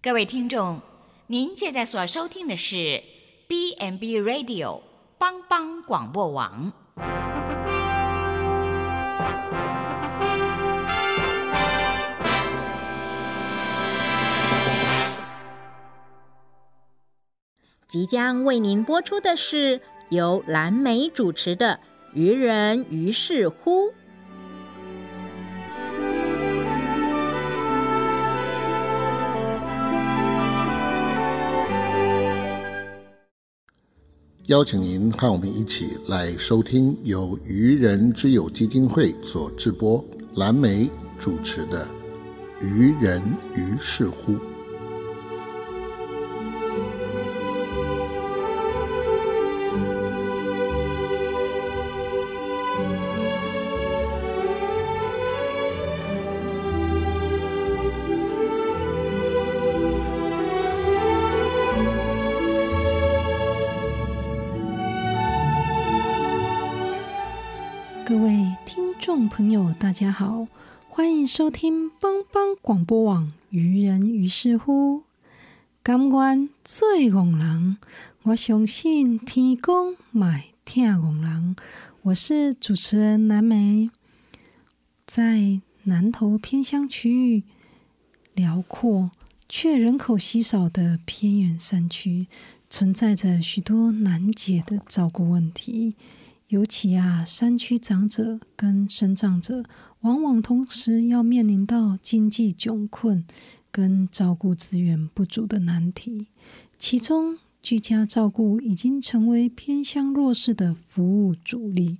各位听众，您现在所收听的是 B n B Radio 帮帮广播网。即将为您播出的是由蓝莓主持的《愚人于是乎》。邀请您和我们一起来收听由愚人之友基金会所制播、蓝莓主持的《愚人于是乎》。广播网愚人于是乎。感官最戆人，我相信天公买听戆人。我是主持人蓝莓，在南投偏乡区域，辽阔却人口稀少的偏远山区，存在着许多难解的照顾问题。尤其啊，山区长者跟生长者，往往同时要面临到经济窘困跟照顾资源不足的难题。其中，居家照顾已经成为偏乡弱势的服务主力。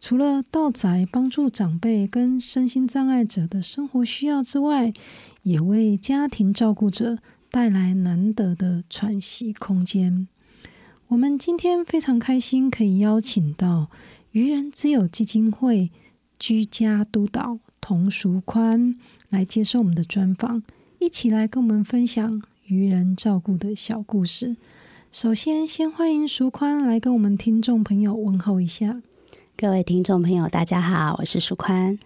除了到宅帮助长辈跟身心障碍者的生活需要之外，也为家庭照顾者带来难得的喘息空间。我们今天非常开心，可以邀请到愚人之友基金会居家督导童淑宽来接受我们的专访，一起来跟我们分享愚人照顾的小故事。首先，先欢迎淑宽来跟我们听众朋友问候一下。各位听众朋友，大家好，我是淑宽。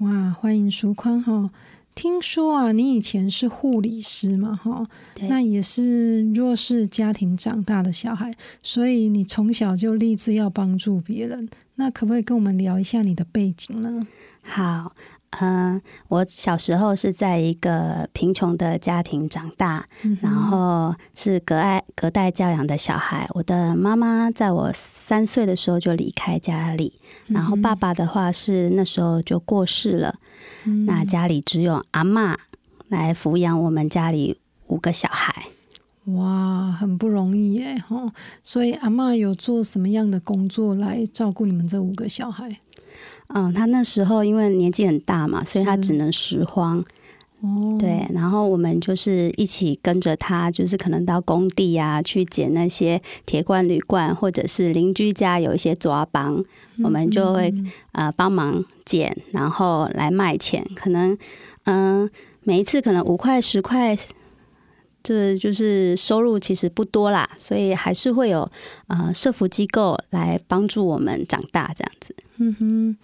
哇，欢迎淑宽哈！听说啊，你以前是护理师嘛，哈，那也是弱势家庭长大的小孩，所以你从小就立志要帮助别人。那可不可以跟我们聊一下你的背景呢？好，嗯，我小时候是在一个贫穷的家庭长大，然后是隔爱隔代教养的小孩。我的妈妈在我三岁的时候就离开家里，然后爸爸的话是那时候就过世了。那家里只有阿妈来抚养我们家里五个小孩。哇，很不容易耶！哈，所以阿妈有做什么样的工作来照顾你们这五个小孩？嗯，他那时候因为年纪很大嘛，所以他只能拾荒。哦，对，然后我们就是一起跟着他，就是可能到工地啊去捡那些铁罐、铝罐，或者是邻居家有一些抓帮，我们就会呃帮忙捡，然后来卖钱。可能嗯，每一次可能五块、十块。这就是收入其实不多啦，所以还是会有呃社福机构来帮助我们长大这样子。嗯哼，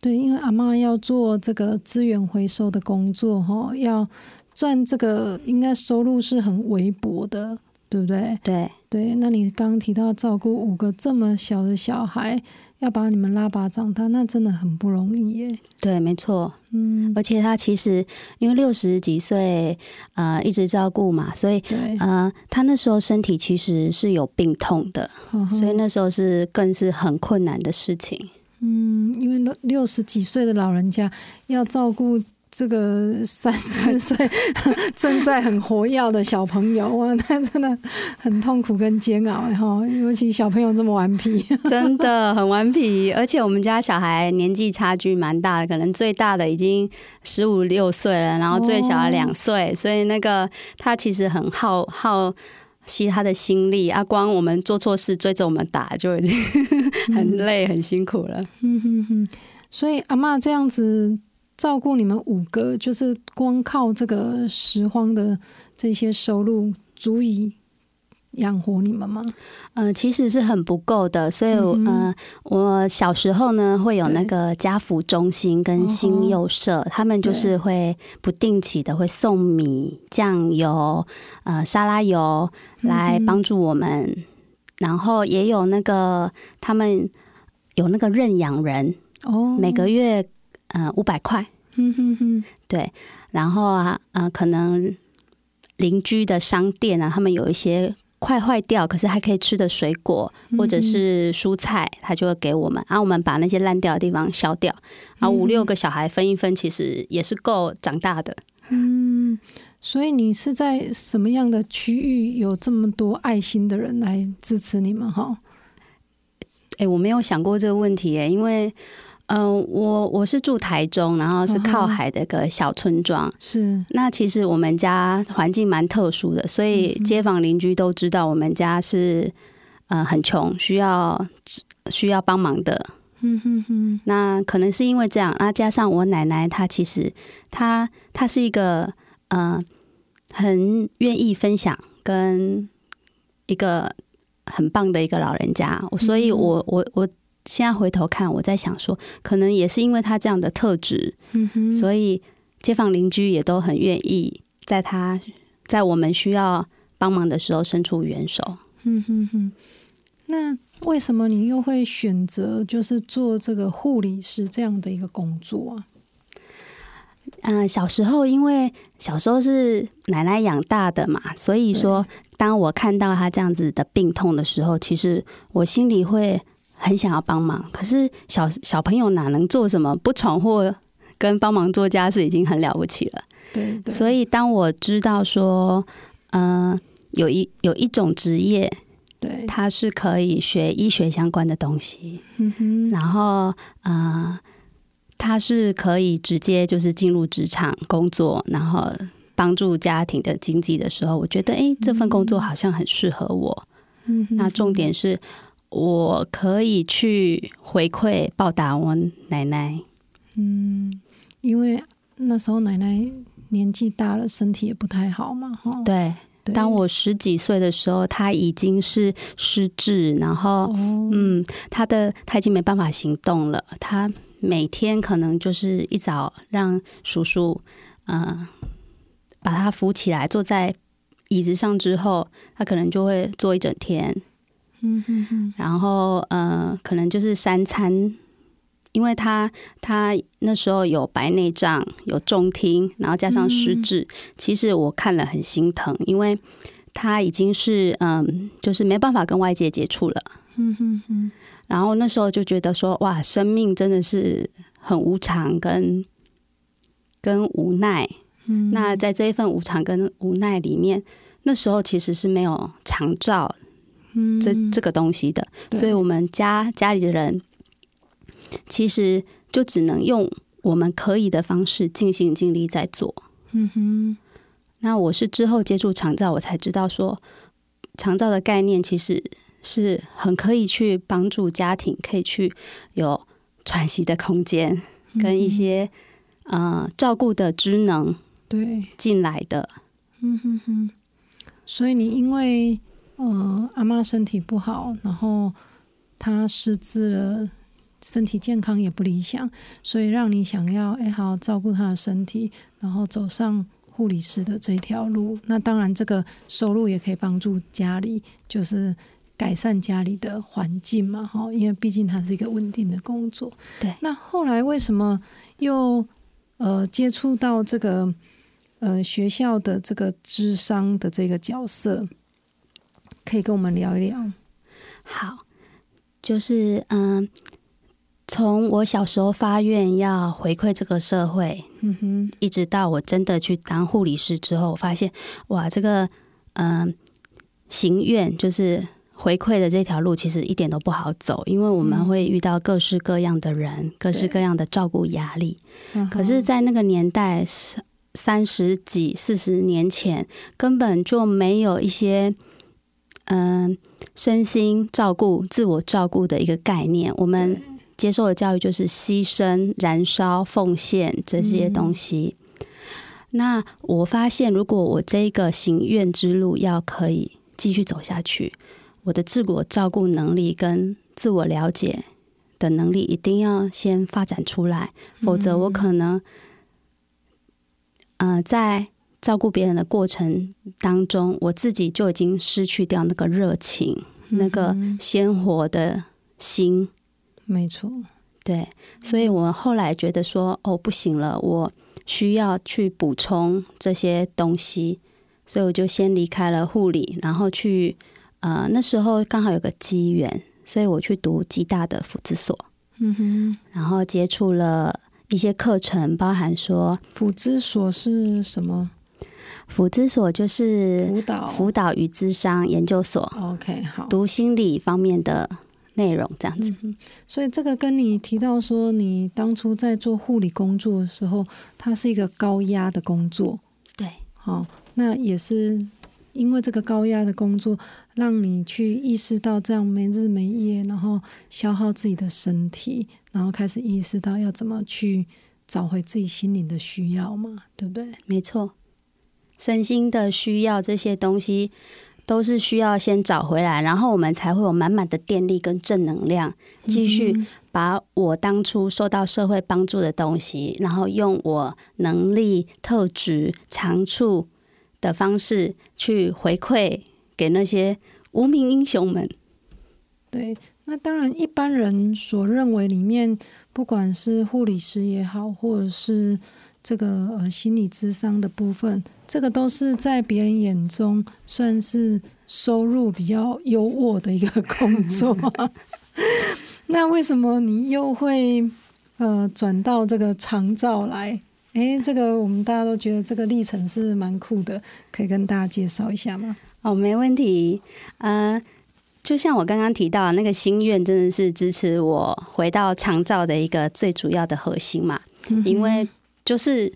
对，因为阿妈要做这个资源回收的工作哈，要赚这个应该收入是很微薄的，对不对？对对，那你刚刚提到照顾五个这么小的小孩。要把你们拉拔长大，那真的很不容易耶。对，没错。嗯，而且他其实因为六十几岁，呃，一直照顾嘛，所以呃，他那时候身体其实是有病痛的，所以那时候是更是很困难的事情。嗯，因为六六十几岁的老人家要照顾。这个三四岁正在很活跃的小朋友哇，那真的很痛苦跟煎熬哈，尤其小朋友这么顽皮，真的很顽皮。而且我们家小孩年纪差距蛮大的，可能最大的已经十五六岁了，然后最小的两岁，所以那个他其实很耗耗吸他的心力啊。光我们做错事追着我们打就已经 很累很辛苦了。嗯哼哼，所以阿妈这样子。照顾你们五个，就是光靠这个拾荒的这些收入，足以养活你们吗？嗯、其实是很不够的，所以，嗯呃，我小时候呢会有那个家福中心跟新幼社，他们就是会不定期的会送米、酱油、呃沙拉油来帮助我们，然后也有那个他们有那个认养人，哦，每个月呃五百块，嗯哼哼，对，然后啊呃可能邻居的商店啊，他们有一些。快坏掉，可是还可以吃的水果或者是蔬菜，他就会给我们，然后我们把那些烂掉的地方削掉，然后五六个小孩分一分，其实也是够长大的。嗯，所以你是在什么样的区域有这么多爱心的人来支持你们哈？哎，我没有想过这个问题哎，因为嗯、呃我我是住台中，然后是靠海的一个小村庄。是，那其实我们家环境蛮特殊的，所以街坊邻居都知道我们家是呃很穷，需要需要帮忙的。嗯哼哼，那可能是因为这样，那加上我奶奶，她其实她她是一个呃很愿意分享跟一个很棒的一个老人家，所以我我我现在回头看，我在想说，可能也是因为他这样的特质，嗯，所以街坊邻居也都很愿意在他在我们需要帮忙的时候伸出援手。嗯哼哼，那为什么你又会选择就是做这个护理师这样的一个工作啊？嗯、小时候因为小时候是奶奶养大的嘛，所以说当我看到他这样子的病痛的时候，其实我心里会很想要帮忙。可是小小朋友哪能做什么？不闯祸跟帮忙做家事已经很了不起了。对对，所以当我知道说，嗯、有一有一种职业，对，它是可以学医学相关的东西，嗯哼，然后呃，他是可以直接就是进入职场工作，然后帮助家庭的经济的时候，我觉得诶，这份工作好像很适合我。嗯那重点是我可以去回馈报答我奶奶。嗯，因为那时候奶奶年纪大了，身体也不太好嘛，哈。对，当我十几岁的时候，她已经是失智，然后哦，嗯，她的她已经没办法行动了。她每天可能就是一早让叔叔，呃，把他扶起来，坐在椅子上之后，他可能就会坐一整天。嗯哼哼，然后呃，可能就是三餐，因为他他那时候有白内障，有重听，然后加上失智，其实我看了很心疼，因为他已经是嗯，就是没办法跟外界接触了。嗯哼哼，然后那时候就觉得说，哇，生命真的是很无常跟跟无奈。嗯，那在这一份无常跟无奈里面，那时候其实是没有长照嗯。这这个东西的，所以我们家家里的人其实就只能用我们可以的方式尽心尽力在做。嗯哼，那我是之后接触长照，我才知道说，长照的概念其实是很可以去帮助家庭，可以去有喘息的空间，跟一些呃照顾的职能对，进来的。嗯哼哼，所以你因为呃阿妈身体不好，然后她失智了，身体健康也不理想，所以让你想要哎好好照顾她的身体，然后走上护理师的这条路。那当然，这个收入也可以帮助家里，就是改善家里的环境嘛，哈，因为毕竟它是一个稳定的工作。对那后来为什么又呃接触到这个呃学校的这个智商的这个角色？可以跟我们聊一聊。好，就是嗯，从我小时候发愿要回馈这个社会，嗯哼，一直到我真的去当护理师之后，我发现哇，这个嗯、行愿就是回馈的这条路，其实一点都不好走，因为我们会遇到各式各样的人，各式各样的照顾压力。可是，在那个年代，三三十几、四十年前，根本就没有一些嗯、身心照顾、自我照顾的一个概念。我们接受的教育就是牺牲、燃烧、奉献这些东西。那我发现，如果我这个行愿之路要可以继续走下去，我的自我照顾能力跟自我了解的能力一定要先发展出来，否则我可能，呃，在照顾别人的过程当中，我自己就已经失去掉那个热情、那个鲜活的心。没错，对，所以我后来觉得说，哦，不行了，我需要去补充这些东西，所以我就先离开了护理，然后去，呃，那时候刚好有个机缘，所以我去读吉大的辅资所，嗯哼，然后接触了一些课程，包含说辅资所是什么？辅资所就是辅导辅导与智商研究所，OK，好。读心理方面的内容，这样子。嗯，所以这个跟你提到说，你当初在做护理工作的时候，它是一个高压的工作，对，好、那也是因为这个高压的工作，让你去意识到这样没日没夜，然后消耗自己的身体，然后开始意识到要怎么去找回自己心灵的需要嘛，对不对？没错，身心的需要这些东西都是需要先找回来，然后我们才会有满满的电力跟正能量，继续把我当初受到社会帮助的东西，然后用我能力、特质、长处的方式去回馈给那些无名英雄们。对，那当然，一般人所认为里面，不管是护理师也好，或者是这个呃心理智商的部分，这个都是在别人眼中算是收入比较优渥的一个工作。那为什么你又会呃转到这个长照来？诶，这个我们大家都觉得这个历程是蛮酷的，可以跟大家介绍一下吗？哦，没问题。呃，就像我刚刚提到的那个心愿，真的是支持我回到长照的一个最主要的核心嘛。因为就是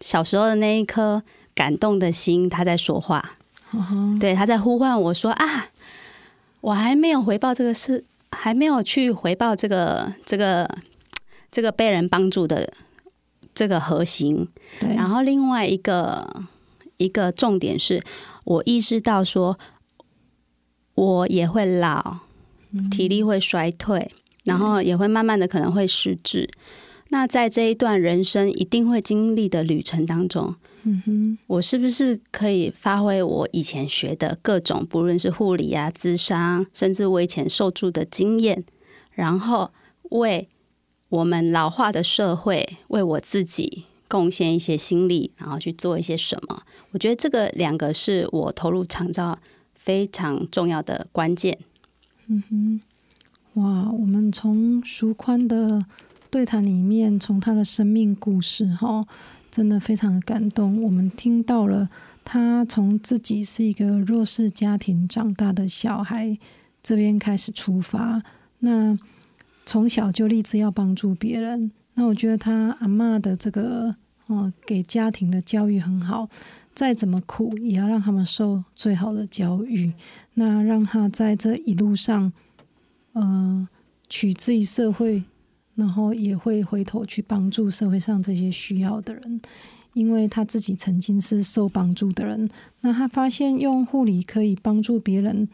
小时候的那一颗感动的心，他在说话，嗯对，他在呼唤我说啊，我还没有回报这个事，还没有去回报这个这个这个被人帮助的这个核心。对，然后另外一个一个重点是我意识到说，我也会老，体力会衰退，然后也会慢慢的可能会失智。那在这一段人生一定会经历的旅程当中，嗯哼，我是不是可以发挥我以前学的各种，不论是护理啊、咨商，甚至我以前受助的经验，然后为我们老化的社会，为我自己贡献一些心力，然后去做一些什么？我觉得这个两个是我投入长照非常重要的关键。嗯哼哇，我们从舒宽的对谈里面，从他的生命故事，哈，真的非常的感动。我们听到了他从自己是一个弱势家庭长大的小孩这边开始出发，那从小就立志要帮助别人。那我觉得他阿嬷的这个哦，给家庭的教育很好，再怎么苦也要让他们受最好的教育。那让他在这一路上。呃，取之于社会，然后也会回头去帮助社会上这些需要的人，因为他自己曾经是受帮助的人，那他发现用护理可以帮助别人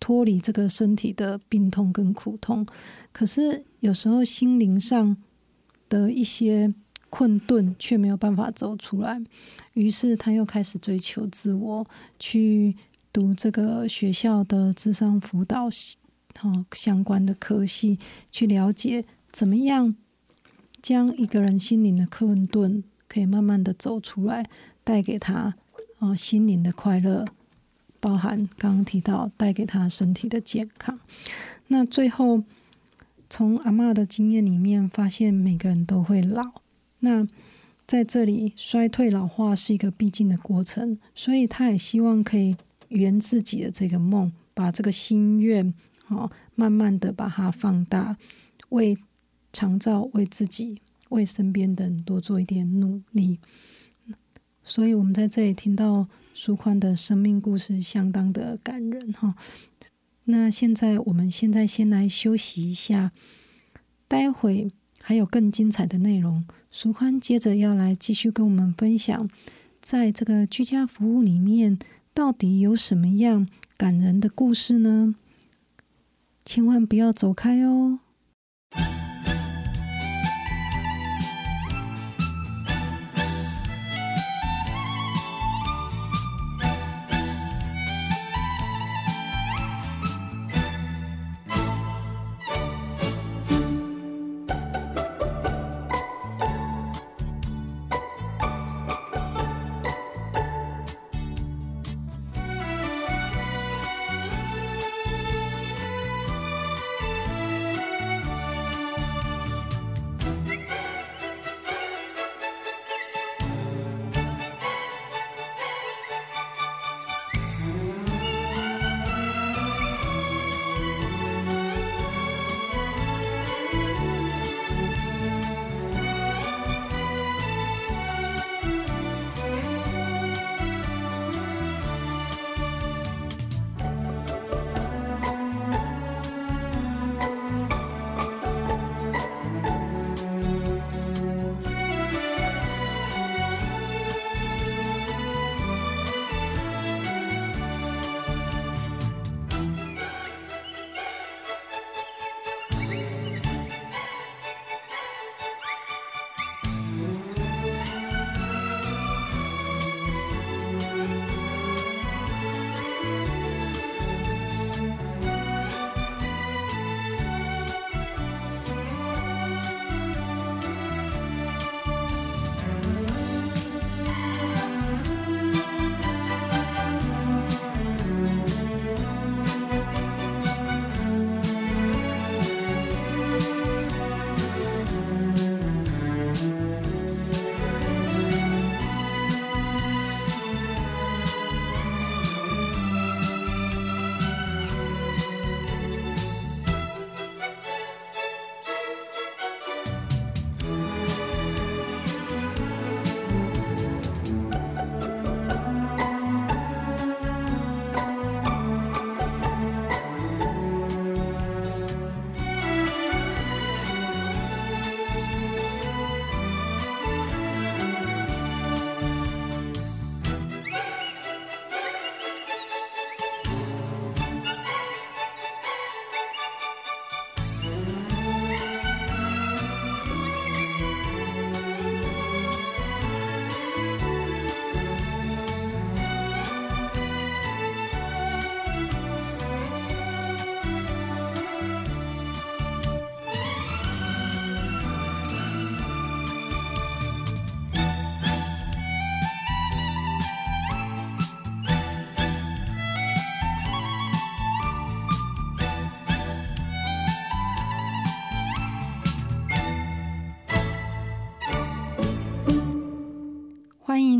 脱离这个身体的病痛跟苦痛，可是有时候心灵上的一些困顿却没有办法走出来，于是他又开始追求自我，去读这个学校的智商辅导。哦，相关的科系去了解怎么样将一个人心灵的困顿可以慢慢的走出来，带给他啊、心灵的快乐，包含刚刚提到带给他身体的健康。那最后从阿嬷的经验里面发现，每个人都会老。那在这里衰退老化是一个必经的过程，所以他也希望可以圆自己的这个梦，把这个心愿。哦，慢慢的把它放大，为常照、为自己、为身边的人多做一点努力。所以，我们在这里听到舒宽的生命故事，相当的感人哈。那现在，我们现在先来休息一下，待会还有更精彩的内容。舒宽接着要来继续跟我们分享，在这个居家服务里面，到底有什么样感人的故事呢？千万不要走开哦！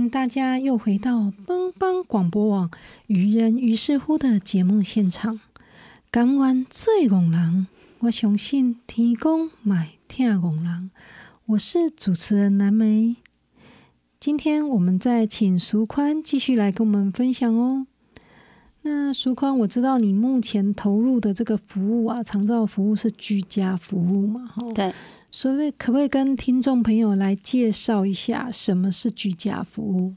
大家又回到帮帮广播网愚人于是乎的节目现场。感恩最戆人，我相信天公买听戆人。我是主持人蓝莓。今天我们再请苏宽继续来跟我们分享哦。那苏宽，我知道你目前投入的这个服务啊，长照服务是居家服务嘛？哈，对。所以，可不可以跟听众朋友来介绍一下什么是居家服务？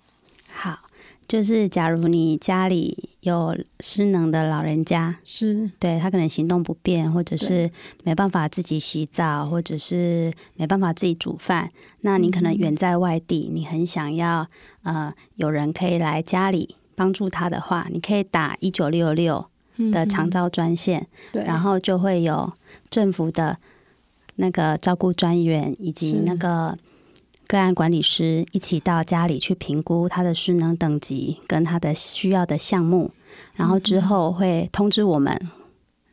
好，就是假如你家里有失能的老人家，是对他可能行动不便，或者是没办法自己洗澡，或者是没办法自己煮饭，那你可能远在外地，你很想要呃有人可以来家里帮助他的话，你可以打一九六六的长照专线，对，然后就会有政府的。那个照顾专员以及那个个案管理师一起到家里去评估他的失能等级跟他的需要的项目，然后之后会通知我们，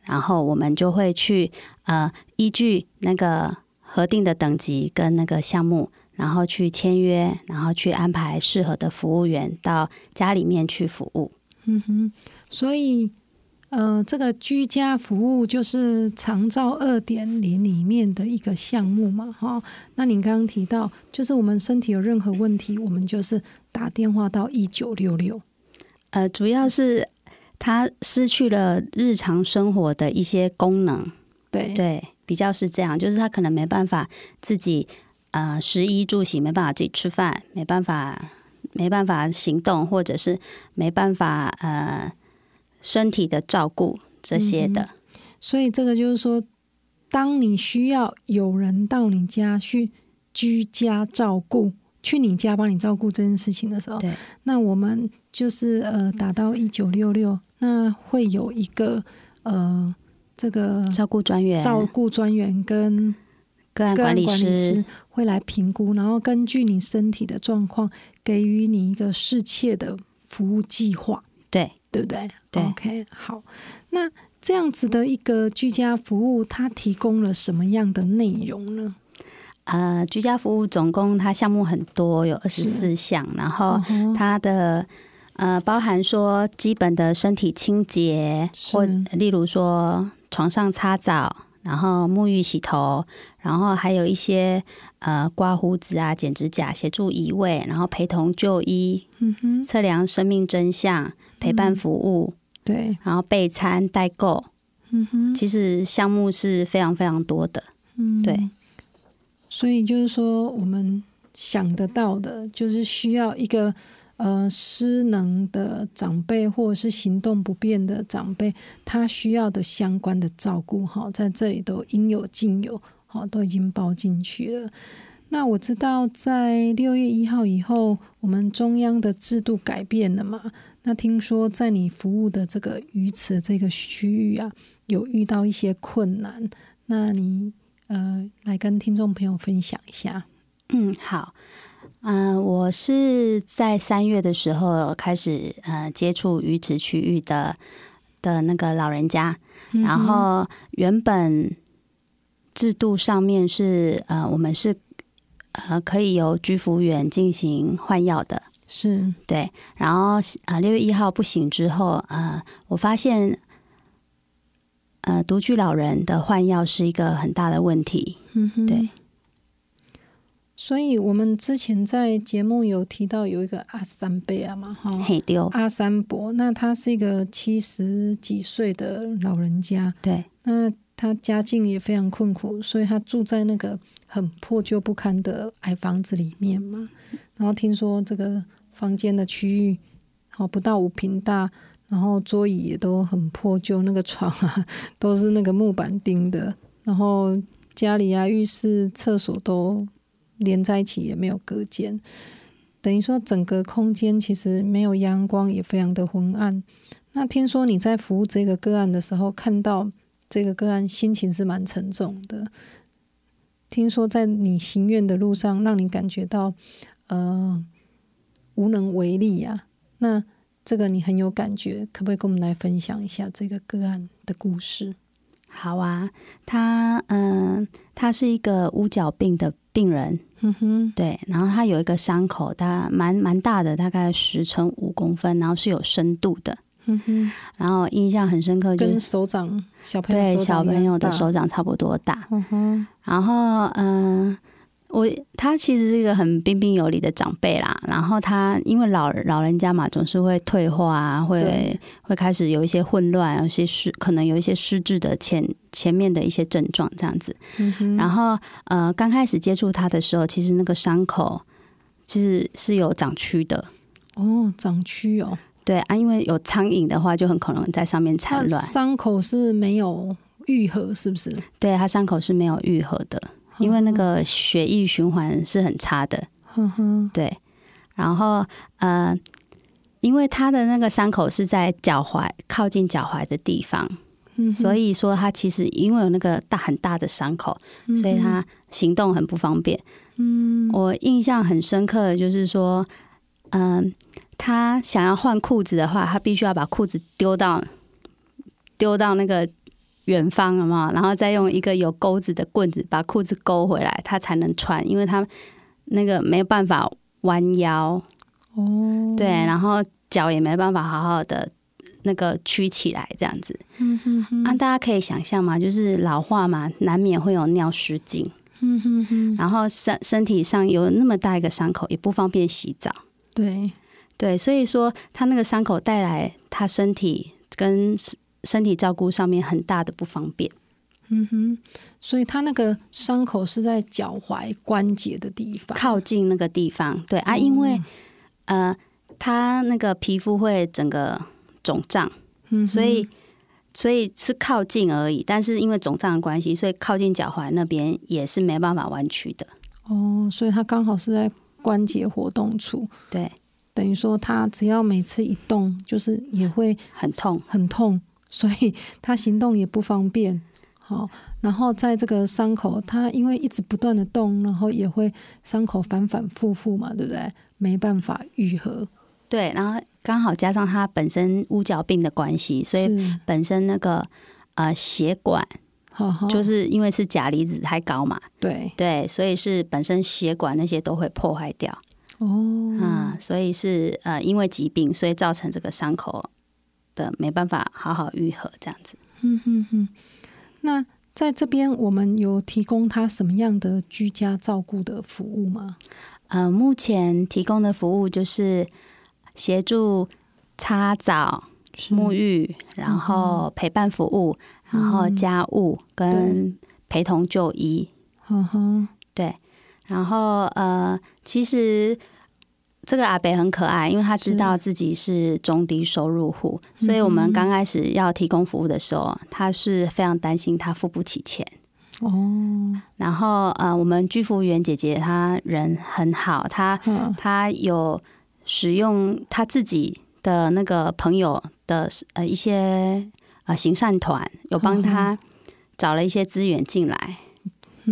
然后我们就会去呃依据那个核定的等级跟那个项目，然后去签约，然后去安排适合的服务员到家里面去服务。嗯哼，所以。呃，这个居家服务就是长照二点零里面的一个项目嘛，哈。那您刚刚提到，就是我们身体有任何问题，我们就是打电话到一九六六。呃，主要是他失去了日常生活的一些功能，对对，比较是这样，就是他可能没办法自己呃食衣住行，没办法自己吃饭，没办法没办法行动，或者是没办法呃。身体的照顾这些的。所以这个就是说，当你需要有人到你家去居家照顾，去你家帮你照顾这件事情的时候，对，那我们就是呃打到一九六六，那会有一个呃这个照顾专员、照顾专员跟个案管理师，会来评估，然后根据你身体的状况，给予你一个适切的服务计划。对，对不对？对 OK，好。那这样子的一个居家服务，它提供了什么样的内容呢？呃，居家服务总共它项目很多，有二十四项，然后它的呃包含说基本的身体清洁，或例如说床上擦澡，然后沐浴洗头，然后还有一些呃刮胡子啊、剪指甲、协助移位，然后陪同就医、嗯哼，测量生命真相、陪伴服务，对，然后备餐、代购，嗯哼，其实项目是非常非常多的。嗯，对。所以就是说，我们想得到的，就是需要一个呃失能的长辈，或者是行动不便的长辈，他需要的相关的照顾，哈，在这里都应有尽有，好，都已经包进去了。那我知道，在六月一号以后，我们中央的制度改变了嘛？那听说在你服务的这个鱼池这个区域啊，有遇到一些困难，那你呃来跟听众朋友分享一下。嗯，好。嗯、我是在三月的时候开始呃接触鱼池区域的的那个老人家，然后原本制度上面是呃我们是呃可以由居服员进行换药的，是。对，然后啊六月一号不行之后，呃我发现呃独居老人的换药是一个很大的问题，嗯哼，对。所以我们之前在节目有提到有一个阿三贝啊嘛，哈，阿三伯，那他是一个七十几岁的老人家，对。那他家境也非常困苦，所以他住在那个很破旧不堪的矮房子里面嘛。然后听说这个房间的区域，好不到五平大，然后桌椅也都很破旧，那个床啊 都是那个木板钉的，然后家里啊浴室、厕所都连在一起，也没有隔间。等于说，整个空间其实没有阳光，也非常的昏暗。那听说你在服务这个个案的时候，看到这个个案心情是蛮沉重的。听说在你行愿的路上，让你感觉到呃无能为力呀、那这个你很有感觉，可不可以跟我们来分享一下这个个案的故事？好啊，他嗯、他是一个乌角病的病人，嗯哼，对，然后他有一个伤口，大蛮蛮大的，大概十乘五公分，然后是有深度的，嗯哼，然后印象很深刻，就跟是手掌小朋友对小朋友的手掌差不多大，嗯哼，然后嗯、我他其实是一个很彬彬有礼的长辈啦，然后他因为老老人家嘛，总是会退化啊，会会开始有一些混乱，有一些失可能有一些失智的前前面的一些症状这样子。嗯，然后呃，刚开始接触他的时候，其实那个伤口其实是有长蛆的。哦，长蛆哦，对啊，因为有苍蝇的话，就很可能在上面产卵。伤口是没有愈合，是不是？对，他伤口是没有愈合的，因为那个血液循环是很差的。对，然后呃，因为他的那个伤口是在脚踝靠近脚踝的地方，嗯所以说他其实因为有那个大很大的伤口，所以他行动很不方便。嗯我印象很深刻的就是说，嗯、他想要换裤子的话，他必须要把裤子丢到丢到那个远方，了嘛？然后再用一个有钩子的棍子把裤子勾回来，他才能穿，因为他那个没有办法弯腰，哦，对，然后脚也没办法好好的那个曲起来，这样子。嗯哼哼，啊，大家可以想象嘛，就是老化嘛，难免会有尿失禁，嗯哼哼，然后身身体上有那么大一个伤口，也不方便洗澡。对，对，所以说他那个伤口带来他身体跟身身体照顾上面很大的不方便。嗯哼，所以他那个伤口是在脚踝关节的地方，靠近那个地方，对啊，因为呃，他那个皮肤会整个肿胀，嗯所以所以是靠近而已。但是因为肿胀的关系，所以靠近脚踝那边也是没办法弯曲的。哦，所以他刚好是在关节活动处，对，等于说他只要每次一动，就是也会很痛。很痛，所以 他行动也不方便。好，然后在这个伤口，他因为一直不断的动，然后也会伤口反反复复嘛，对不对？没办法愈合，对，然后刚好加上他本身乌角病的关系，所以本身那个呃血管好好就是因为是钾离子太高嘛，对对，所以是本身血管那些都会破坏掉哦，啊、所以是呃因为疾病，所以造成这个伤口的没办法好好愈合这样子。嗯哼哼。那在这边，我们有提供他什么样的居家照顾的服务吗？呃，目前提供的服务就是协助擦澡、沐浴，然后陪伴服务，然后家务跟陪同就医。嗯哼，对，然后呃，其实这个阿北很可爱，因为他知道自己是中低收入户，所以我们刚开始要提供服务的时候，他是非常担心他付不起钱。哦，然后呃，我们居服务员姐姐她人很好，她嗯。她有使用她自己的那个朋友的呃一些呃行善团，有帮她找了一些资源进来。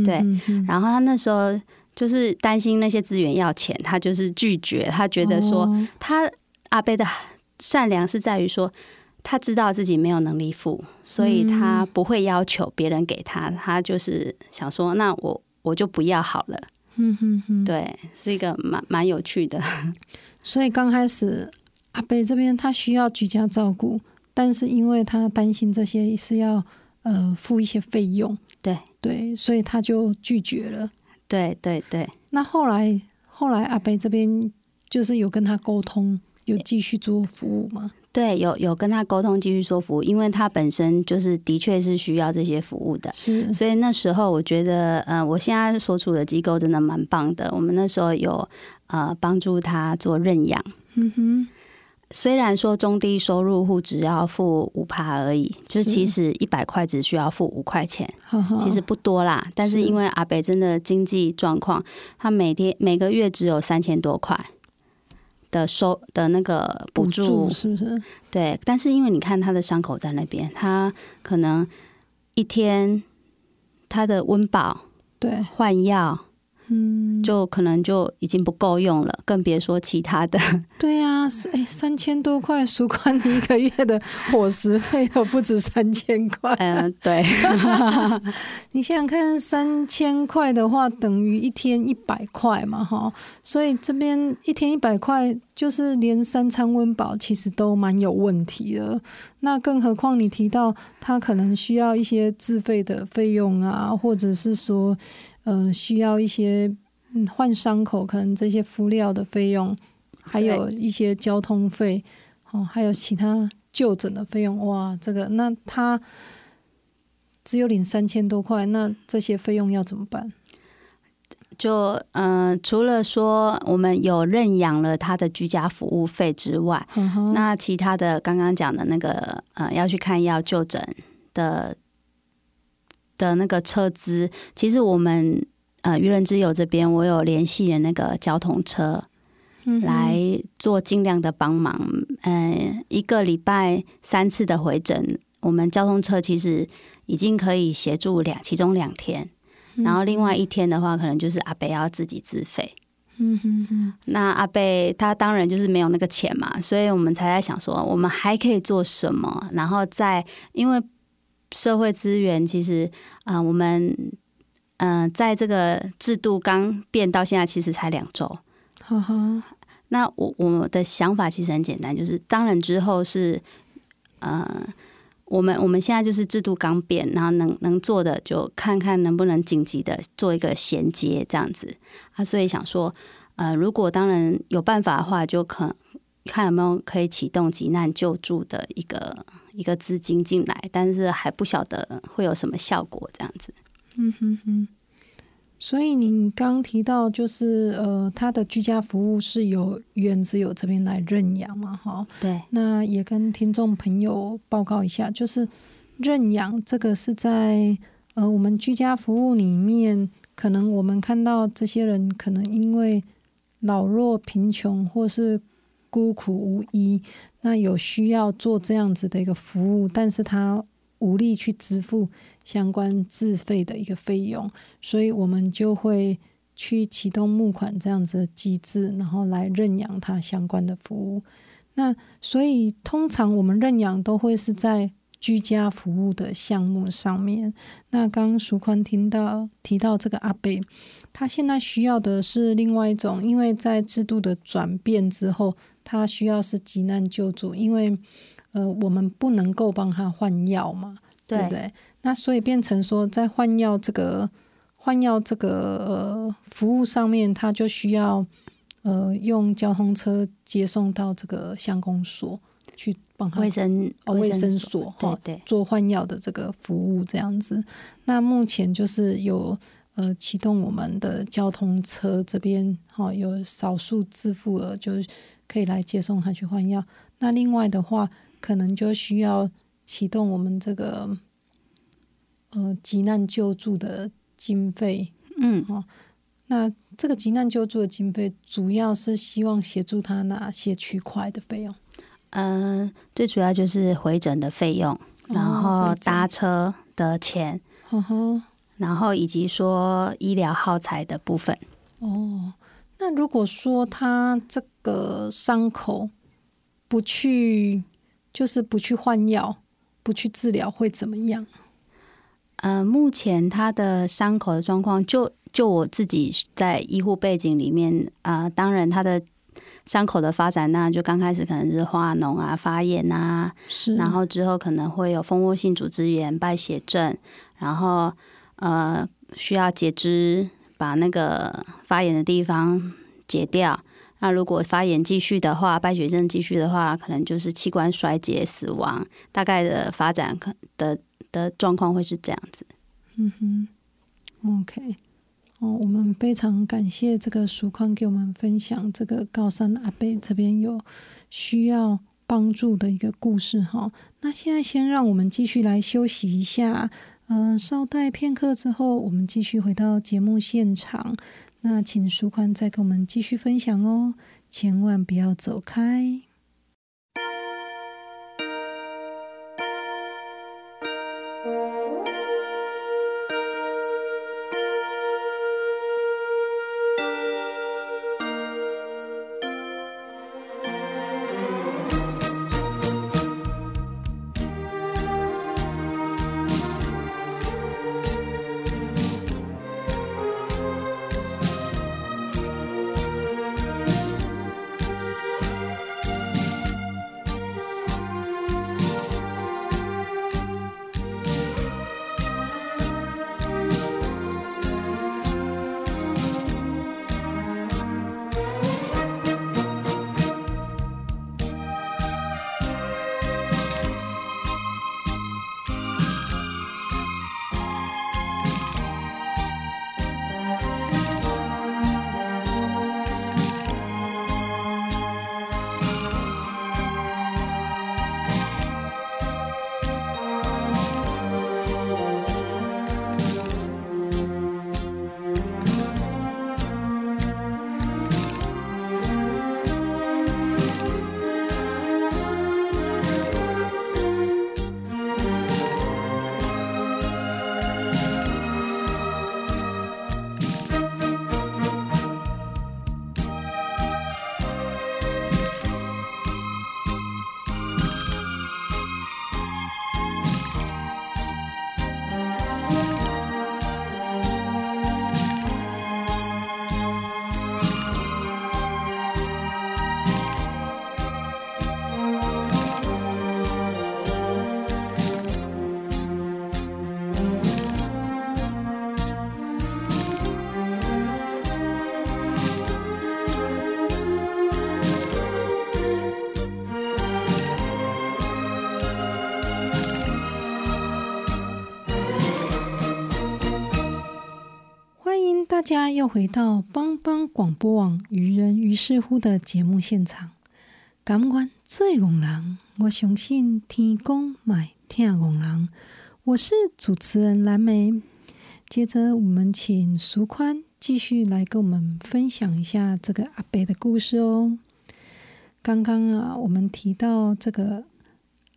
对然后她那时候就是担心那些资源要钱，他就是拒绝，他觉得说哦她阿贝的善良是在于说。他知道自己没有能力付，所以他不会要求别人给他，他就是想说，那我我就不要好了。嗯哼哼，对，是一个蛮蛮有趣的。所以刚开始阿北这边他需要居家照顾，但是因为他担心这些是要呃付一些费用，对对，所以他就拒绝了。对对对，那后来后来阿北这边就是有跟他沟通，有继续做服务吗？对，有有跟他沟通，继续说服务，因为他本身就是的确是需要这些服务的。是所以那时候我觉得，呃，我现在所处的机构真的蛮棒的。我们那时候有呃帮助他做认养，嗯哼，虽然说中低收入户只要付五趴而已，就是是其实一百块只需要付五块钱，其实不多啦。但是是因为阿北真的经济状况，他每天每个月只有三千多块的收的那个补助是不是？对。但是因为你看他的伤口在那边，他可能一天他的温饱、对，换药，嗯，就可能就已经不够用了，更别说其他的。对呀、是哎，三千多块，属管你一个月的伙食费都不止三千块。嗯，对，你想想看，三千块的话等于一天一百块嘛，哈，所以这边一天一百块，就是连三餐温饱其实都蛮有问题的。那更何况你提到他可能需要一些自费的费用啊，或者是说，呃，需要一些嗯换伤口可能这些敷料的费用，还有一些交通费，哦，还有其他就诊的费用，哇，这个那他。只有领三千多块，那这些费用要怎么办？就嗯、呃除了说我们有认养了他的居家服务费之外，嗯那其他的刚刚讲的那个呃要去看药就诊的的那个车资，其实我们呃愚人之友这边我有联系了那个交通车，嗯来做尽量的帮忙。嗯、一个礼拜三次的回诊，我们交通车其实已经可以协助两其中两天，然后另外一天的话，可能就是阿北要自己自费。嗯哼哼，那阿贝他当然就是没有那个钱嘛，所以我们才在想说，我们还可以做什么？然后在因为社会资源其实啊、我们嗯、在这个制度刚变到现在，其实才两周。哈哈，那我我的想法其实很简单，就是当然之后是呃，我们我们现在就是制度刚变，然后能能做的就看看能不能紧急的做一个衔接这样子啊，所以想说呃，如果当然有办法的话，就可看有没有可以启动急难救助的一个一个资金进来，但是还不晓得会有什么效果这样子。嗯哼哼。所以您刚提到，就是呃，他的居家服务是由原子友这边来认养嘛，哈。对。那也跟听众朋友报告一下，就是认养这个是在呃我们居家服务里面，可能我们看到这些人可能因为老弱贫穷或是孤苦无依，那有需要做这样子的一个服务，但是他无力去支付。相关自费的一个费用，所以我们就会去启动募款这样子的机制，然后来认养他相关的服务。那所以通常我们认养都会是在居家服务的项目上面。那刚刚淑宽听到提到这个阿贝，他现在需要的是另外一种，因为在制度的转变之后，他需要是急难救助，因为呃我们不能够帮他换药嘛，对不对？那所以变成说，在换药这个换药这个呃服务上面，他就需要呃用交通车接送到这个乡公所去帮他卫生哦卫生所哈对做换药的这个服务这样子。那目前就是有呃启动我们的交通车这边哈有少数自付额，就可以来接送他去换药。那另外的话，可能就需要启动我们这个。呃，急难救助的经费，嗯，哦，那这个急难救助的经费主要是希望协助他哪些区块的费用？嗯，最主要就是回诊的费用，然后搭车的钱，然后以及说医疗耗材的部分。哦，那如果说他这个伤口不去，就是不去换药，不去治疗，会怎么样？呃，目前他的伤口的状况，就就我自己在医护背景里面啊，当然他的伤口的发展，那就刚开始可能是化脓啊、发炎啊，是，然后之后可能会有蜂窝性组织炎、败血症，然后呃需要截肢，把那个发炎的地方截掉。那如果发炎继续的话，败血症继续的话，可能就是器官衰竭、死亡，大概的发展可的。的状况会是这样子，嗯哼，OK，哦，我们非常感谢这个曙光给我们分享这个高山阿贝这边有需要帮助的一个故事哈。那现在先让我们继续来休息一下，嗯，稍待片刻之后，我们继续回到节目现场。那请舒宽再跟我们继续分享哦，千万不要走开。家又回到帮帮广播网“愚人于是乎”的节目现场。感恩最戆人，我相信天公买听戆人。我是主持人蓝莓。接着，我们请苏宽继续来跟我们分享一下这个阿伯的故事哦。刚刚啊，我们提到这个。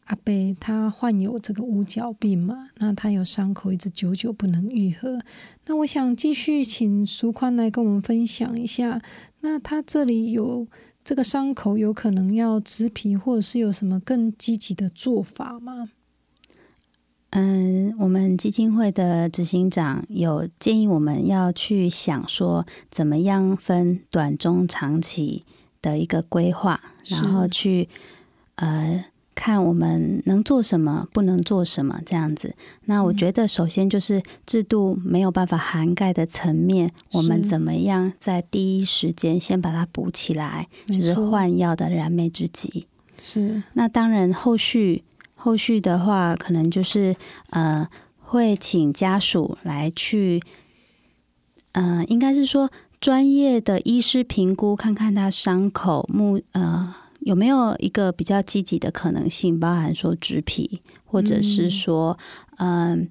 阿贝他患有这个五角病嘛，那他有伤口一直久久不能愈合。那我想继续请苏宽来跟我们分享一下，那他这里有这个伤口有可能要植皮，或者是有什么更积极的做法吗？嗯，我们基金会的执行长有建议我们要去想说，怎么样分短、中、长期的一个规划，然后去呃。看我们能做什么，不能做什么，这样子。那我觉得，首先就是制度没有办法涵盖的层面，我们怎么样在第一时间先把它补起来，就是换药的燃眉之急。是。那当然，后续后续的话，可能就是呃，会请家属来去，呃，应该是说专业的医师评估，看看他伤口目呃。有没有一个比较积极的可能性，包含说植皮，或者是说，嗯，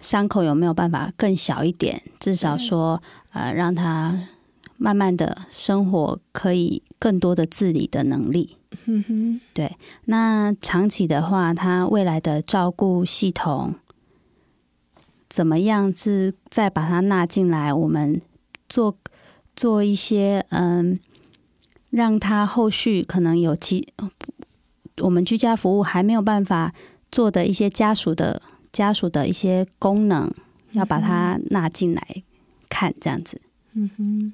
伤口有没有办法更小一点？至少说，呃，让他慢慢的生活可以更多的自理的能力。嗯哼，对。那长期的话，他未来的照顾系统怎么样？是再把它纳进来，我们做做一些，嗯。让他后续可能有其我们居家服务还没有办法做的一些家属的家属的一些功能，要把它纳进来看，这样子。嗯哼，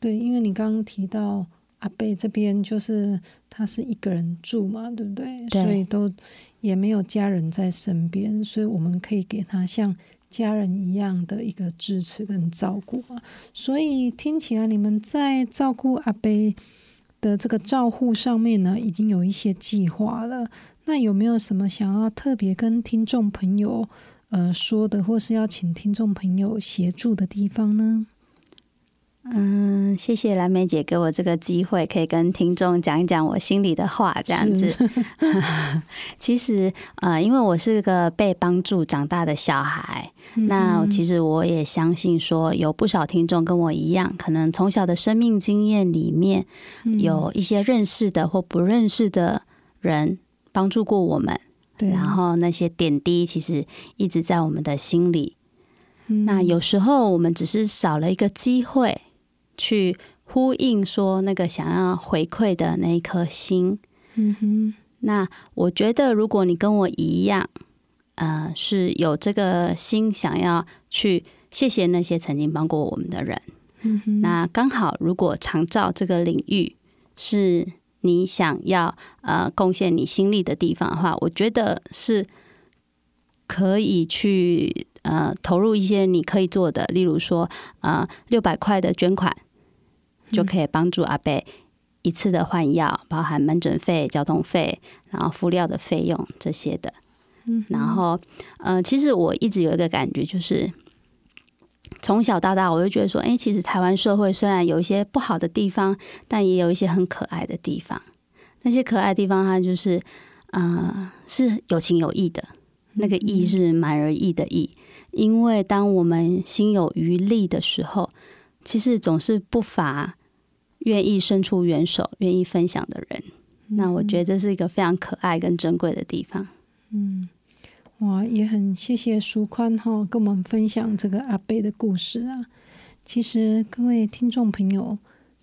对，因为你刚刚提到阿贝这边就是他是一个人住嘛，对不对？对。所以都也没有家人在身边，所以我们可以给他像家人一样的一个支持跟照顾啊。所以听起来你们在照顾阿贝。的这个照护上面呢，已经有一些计划了。那有没有什么想要特别跟听众朋友呃说的，或是要请听众朋友协助的地方呢？嗯，谢谢蓝莓姐给我这个机会，可以跟听众讲一讲我心里的话，这样子。其实，呃，因为我是个被帮助长大的小孩，那其实我也相信说，有不少听众跟我一样，可能从小的生命经验里面，有一些认识的或不认识的人帮助过我们，对，然后那些点滴其实一直在我们的心里。那有时候我们只是少了一个机会。去呼应说那个想要回馈的那一颗心，嗯哼。那我觉得，如果你跟我一样，呃，是有这个心想要去谢谢那些曾经帮过我们的人，嗯哼。那刚好，如果长照这个领域是你想要呃贡献你心力的地方的话，我觉得是可以去呃投入一些你可以做的，例如说呃六百块的捐款。就可以帮助阿贝一次的换药，包含门诊费、交通费，然后敷料的费用这些的。嗯，然后呃，其实我一直有一个感觉，就是从小到大，我就觉得说，哎，其实台湾社会虽然有一些不好的地方，但也有一些很可爱的地方。那些可爱的地方，它就是呃，是有情有义的。那个义是满而义的义，因为当我们心有余力的时候，其实总是不乏。愿意伸出援手、愿意分享的人，那我觉得这是一个非常可爱跟珍贵的地方。嗯，哇，也很谢谢苏宽哈跟我们分享这个阿贝的故事啊。其实各位听众朋友，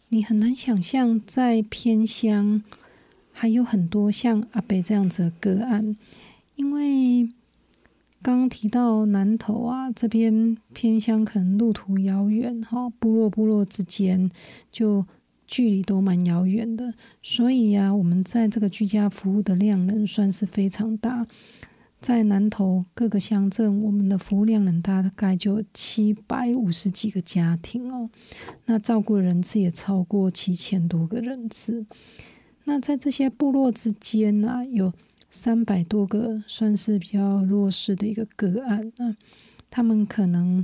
你很难想象在偏乡还有很多像阿贝这样子的个案，因为刚刚提到南投啊这边偏乡可能路途遥远哈，部落部落之间就。距离都蛮遥远的，所以呀，我们在这个居家服务的量能算是非常大。在南投各个乡镇，我们的服务量能大概就七百五十几个家庭哦，那照顾人次也超过七千多个人次。那在这些部落之间呢，有三百多个算是比较弱势的一个个案啊，他们可能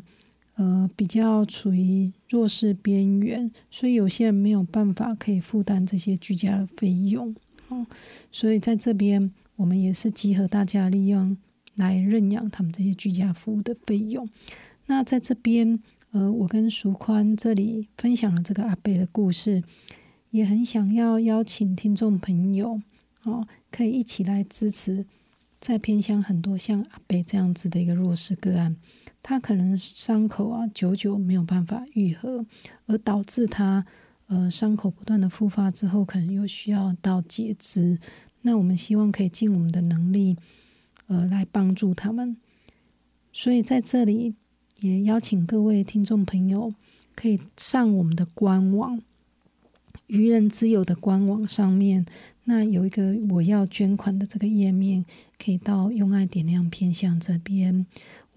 呃比较处于弱势边缘，所以有些人没有办法可以负担这些居家费用。哦，所以在这边我们也是集合大家利用来认养他们这些居家服务的费用。那在这边，呃，我跟淑宽这里分享了这个阿贝的故事，也很想要邀请听众朋友，哦，可以一起来支持。在偏乡很多像阿贝这样子的一个弱势个案，他可能伤口啊久久没有办法愈合，而导致他呃伤口不断的复发之后，可能又需要到截肢。那我们希望可以尽我们的能力，呃，来帮助他们。所以在这里也邀请各位听众朋友，可以上我们的官网。愚人之友的官网上面，那有一个我要捐款的这个页面，可以到用爱点亮偏向这边。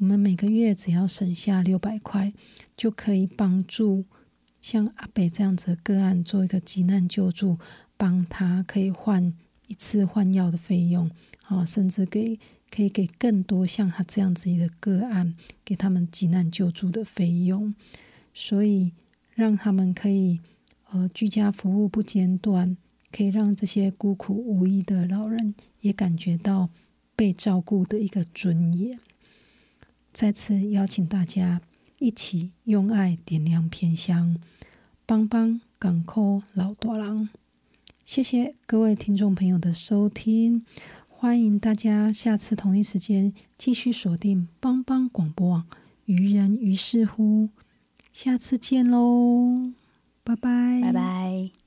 我们每个月只要省下六百块，就可以帮助像阿北这样子的个案做一个急难救助，帮他可以换一次换药的费用，啊，甚至给可以给更多像他这样子的个案，给他们急难救助的费用，所以让他们可以。呃，居家服务不间断，可以让这些孤苦无依的老人也感觉到被照顾的一个尊严。再次邀请大家一起用爱点亮偏乡，帮帮港口老多郎。谢谢各位听众朋友的收听，欢迎大家下次同一时间继续锁定帮帮广播网。愚人于是乎，下次见喽。拜拜，拜拜。